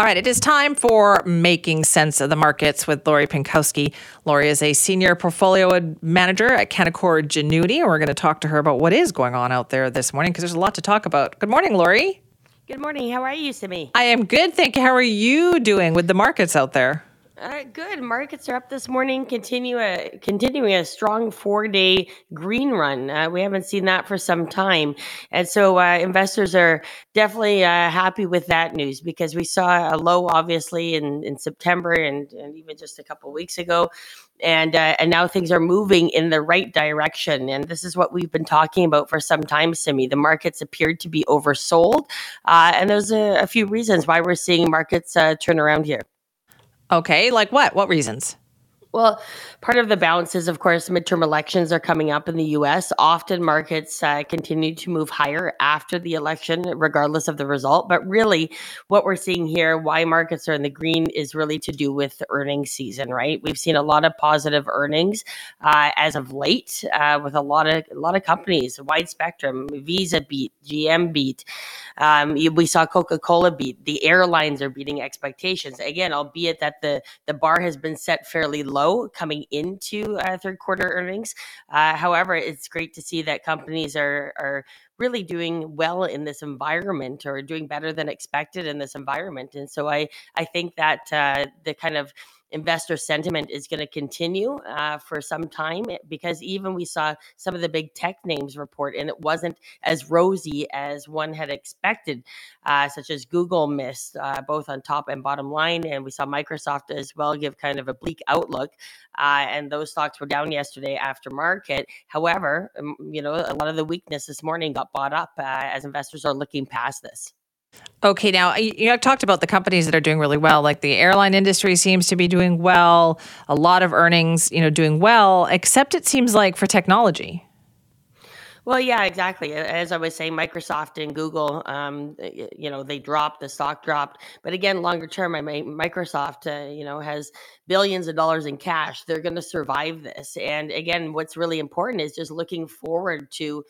All right, it is time for Making Sense of the Markets with Lori Pinkowski. Lori is a senior portfolio manager at Canaccord Genuity, and we're going to talk to her about what is going on out there this morning because there's a lot to talk about. Good morning, Lori. Good morning. How are you, Simi? I am good, thank you. How are you doing with the markets out there? Uh, good. Markets are up this morning. Continue a continuing a strong four day green run. Uh, we haven't seen that for some time, and so uh, investors are definitely uh, happy with that news because we saw a low, obviously, in in September and and even just a couple weeks ago, and uh, and now things are moving in the right direction. And this is what we've been talking about for some time, Simi. The markets appeared to be oversold, uh, and there's a, a, few reasons why we're seeing markets turn around here. Okay, like what? What reasons? Well, part of the balance is, of course, midterm elections are coming up in the US. Often markets uh, continue to move higher after the election, regardless of the result. But really, what we're seeing here, why markets are in the green, is really to do with earnings season, right? We've seen a lot of positive earnings uh, as of late uh, with a lot of a lot of companies, wide spectrum. Visa beat, GM beat. Um, we saw Coca Cola beat. The airlines are beating expectations again, albeit that the the bar has been set fairly low low coming into uh, third quarter earnings. Uh, however, it's great to see that companies are are really doing well in this environment or doing better than expected in this environment. And so I I think that uh, the kind of investor sentiment is going to continue uh, for some time eh, because even we saw some of the big tech names report and it wasn't as rosy as one had expected, uh, such as Google missed uh, both on top and bottom line. And we saw Microsoft as well give kind of a bleak outlook. Uh, and those stocks were down yesterday after market. However, um, you know, a lot of the weakness this morning got bought up uh, as investors are looking past this. Okay, now you know, I've talked about the companies that are doing really well. Like the airline industry seems to be doing well. A lot of earnings, you know, doing well. Except it seems like for technology. Well, yeah, exactly. As I was saying, Microsoft and Google, um, you know, they dropped, the stock dropped. But again, longer term, I mean, Microsoft, uh, you know, has billions of dollars in cash. They're going to survive this. And again, what's really important is just looking forward to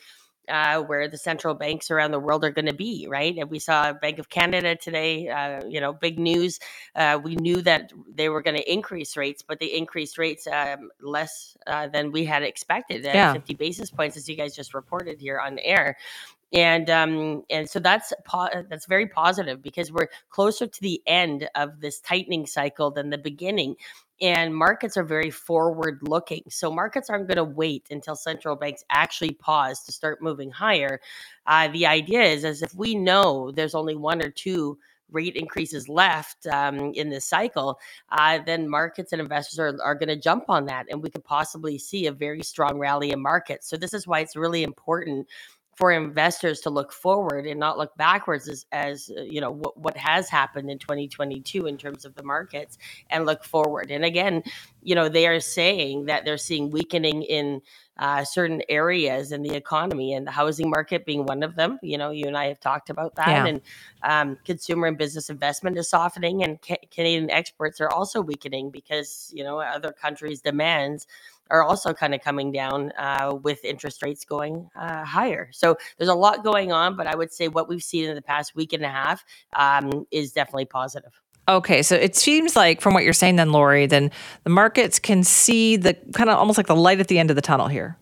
uh, where the central banks around the world are going to be, right? And we saw Bank of Canada today, uh, you know, big news. Uh, we knew that they were going to increase rates, but they increased rates um, less uh, than we had expected, at yeah. 50 basis points, as you guys just reported here on air and um and so that's po- that's very positive because we're closer to the end of this tightening cycle than the beginning and markets are very forward looking. So markets aren't going to wait until central banks actually pause to start moving higher. Uh, the idea is as if we know there's only one or two rate increases left um, in this cycle, uh, then markets and investors are, are going to jump on that. And we could possibly see a very strong rally in markets. So, this is why it's really important for investors to look forward and not look backwards as, as uh, you know what, what has happened in 2022 in terms of the markets and look forward. And again you know they are saying that they're seeing weakening in uh, certain areas in the economy and the housing market being one of them you know you and i have talked about that yeah. and um, consumer and business investment is softening and ca- canadian exports are also weakening because you know other countries demands are also kind of coming down uh, with interest rates going uh, higher. So there's a lot going on, but I would say what we've seen in the past week and a half um, is definitely positive. Okay, so it seems like from what you're saying, then Lori, then the markets can see the kind of almost like the light at the end of the tunnel here.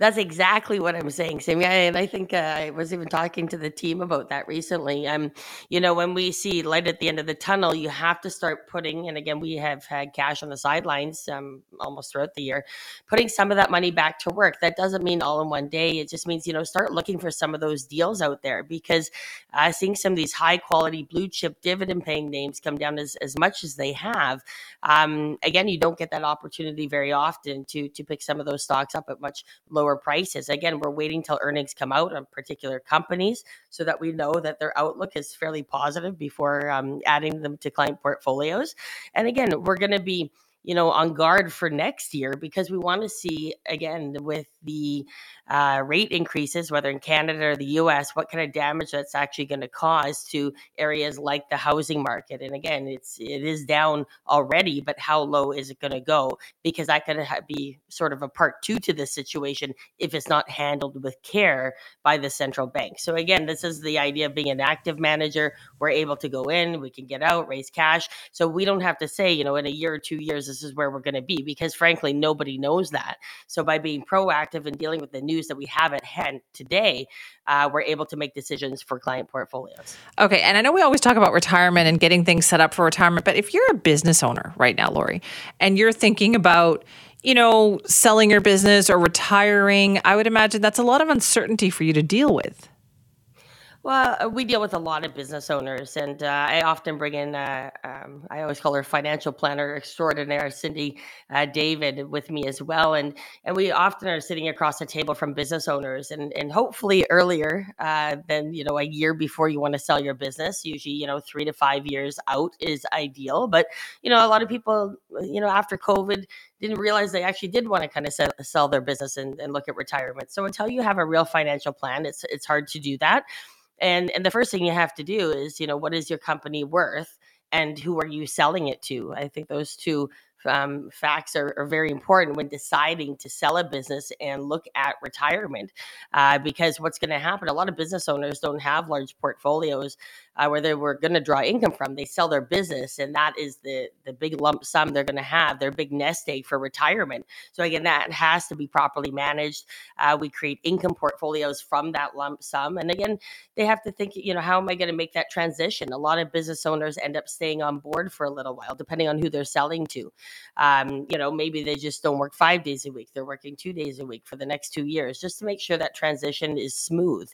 That's exactly what I'm saying, Sammy. And I think uh, I was even talking to the team about that recently. Um, you know, when we see light at the end of the tunnel, you have to start putting, and again, we have had cash on the sidelines um, almost throughout the year, putting some of that money back to work. That doesn't mean all in one day. It just means, you know, start looking for some of those deals out there because uh, seeing some of these high quality blue chip dividend paying names come down as, as much as they have, um, again, you don't get that opportunity very often to, to pick some of those stocks up at much lower lower prices. Again, we're waiting till earnings come out on particular companies so that we know that their outlook is fairly positive before um, adding them to client portfolios. And again, we're going to be you know, on guard for next year because we want to see again with the uh, rate increases, whether in Canada or the U.S., what kind of damage that's actually going to cause to areas like the housing market. And again, it's it is down already, but how low is it going to go? Because that could be sort of a part two to this situation if it's not handled with care by the central bank. So again, this is the idea of being an active manager. We're able to go in, we can get out, raise cash. So we don't have to say, you know, in a year or two years, this is where we're going to be because frankly, nobody knows that. So by being proactive and dealing with the news that we have at hand today, uh, we're able to make decisions for client portfolios. Okay. And I know we always talk about retirement and getting things set up for retirement, but if you're a business owner right now, Lori, and you're thinking about, you know, selling your business or retiring, I would imagine that's a lot of uncertainty for you to deal with. Well, uh, we deal with a lot of business owners, and uh, I often bring in, uh, um, I always call her financial planner extraordinaire, Cindy uh, David, with me as well. And and we often are sitting across the table from business owners, and and hopefully earlier uh, than you know a year before you want to sell your business. Usually, you know, three to five years out is ideal. But you know, a lot of people, you know, after COVID, didn't realize they actually did want to kind of sell, sell their business and, and look at retirement. So until you have a real financial plan, it's it's hard to do that and and the first thing you have to do is you know what is your company worth and who are you selling it to? I think those two um, facts are, are, very important when deciding to sell a business and look at retirement uh, because what's going to happen a lot of business owners don't have large portfolios uh, where they were going to draw income from. They sell their business, and that is the the big lump sum they're going to have, their big nest egg for retirement. So again, that has to be properly managed. Uh, we create income portfolios from that lump sum, and again, they have to think, you know, how am I going to make that transition? A lot of business owners end up staying on board for a little while, depending on who they're selling to. Um, you know, maybe they just don't work five days a week; they're working two days a week for the next two years, just to make sure that transition is smooth.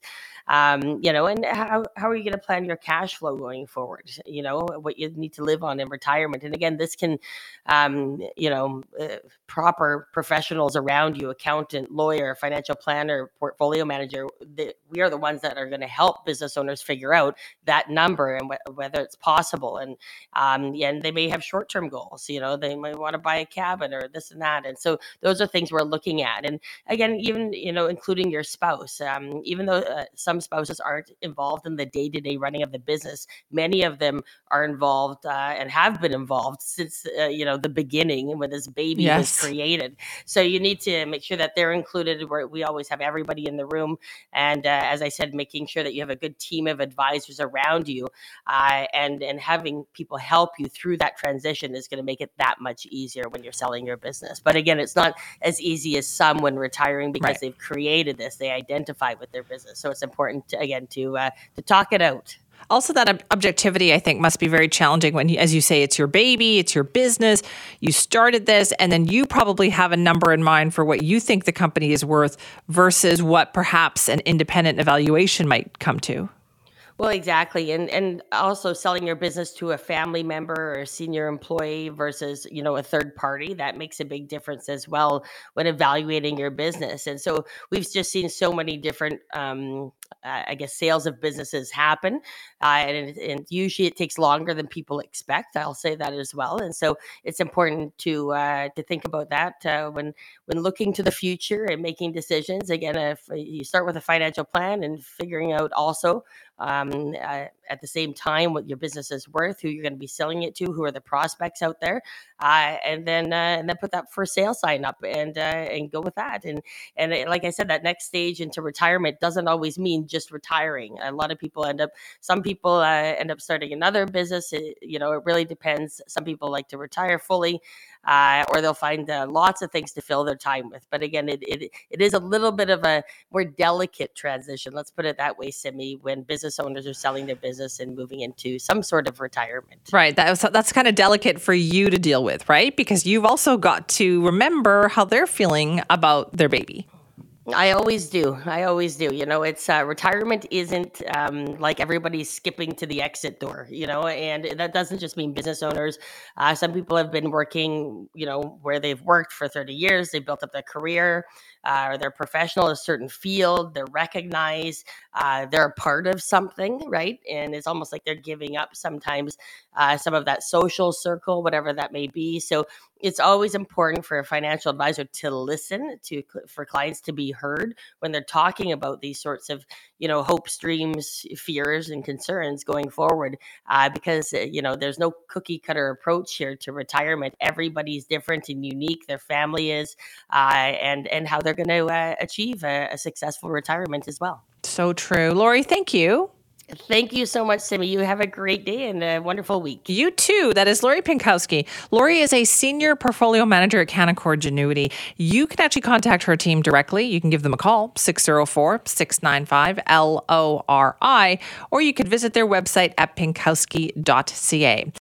Um, you know, and how how are you going to plan your cash flow going forward. You know what you need to live on in retirement, and again, this can, um, you know, uh, proper professionals around you, accountant, lawyer, financial planner, portfolio manager. The, we are the ones that are going to help business owners figure out that number and wh- whether it's possible. And um, and they may have short term goals. You know, they might want to buy a cabin or this and that. And so those are things we're looking at. And again, even you know, including your spouse. Um, even though uh, some spouses aren't involved in the day to day running of the the business. Many of them are involved uh, and have been involved since uh, you know the beginning when this baby yes. was created. So you need to make sure that they're included. Where we always have everybody in the room, and uh, as I said, making sure that you have a good team of advisors around you, uh, and and having people help you through that transition is going to make it that much easier when you're selling your business. But again, it's not as easy as some when retiring because right. they've created this. They identify with their business, so it's important to, again to uh, to talk it out. Also, that ob- objectivity, I think, must be very challenging when, as you say, it's your baby, it's your business. You started this, and then you probably have a number in mind for what you think the company is worth versus what perhaps an independent evaluation might come to. Well, exactly. And and also selling your business to a family member or a senior employee versus, you know, a third party, that makes a big difference as well when evaluating your business. And so we've just seen so many different um, I guess sales of businesses happen, uh, and, and, usually it takes longer than people expect. I'll say that as well, and so it's important to uh, to think about that uh, when when looking to the future and making decisions. Again, if you start with a financial plan and figuring out also um, uh, at the same time what your business is worth, who you're going to be selling it to, who are the prospects out there, uh, and then uh, and then put that for sale sign up and and go with that. And and like I said, that next stage into retirement doesn't always mean just retiring. A lot of people end up, some people uh, end up starting another business. It, you know, it really depends. Some people like to retire fully, uh, or they'll find uh, lots of things to fill their time with. But again, it, it it is a little bit of a more delicate transition. Let's put it that way, Simi. When business owners are selling their business and moving into some sort of retirement, right? That that's kind of delicate for you to deal with, right? Because you've also got to remember how they're feeling about their baby. I always do. I always do. You know, it's uh, retirement isn't um, like everybody's skipping to the exit door, you know, and that doesn't just mean business owners. Uh, some people have been working, you know, where they've worked for 30 years, they built up their career uh, or they're professional in a certain field, they're recognized, uh, they're a part of something, right? And it's almost like they're giving up sometimes uh, some of that social circle, whatever that may be. So it's always important for a financial advisor to listen to for clients to be heard when they're talking about these sorts of you know hopes dreams fears and concerns going forward uh, because uh, you know there's no cookie cutter approach here to retirement. Everybody's different and unique. Their family is uh, and and how they're going to uh, achieve a, a successful retirement as well. So true. Lori thank you Thank you so much, Simi. You have a great day and a wonderful week. You too. That is Lori Pinkowski. Lori is a senior portfolio manager at Canaccord Genuity. You can actually contact her team directly. You can give them a call, 604 695 LORI, or you could visit their website at pinkowski.ca.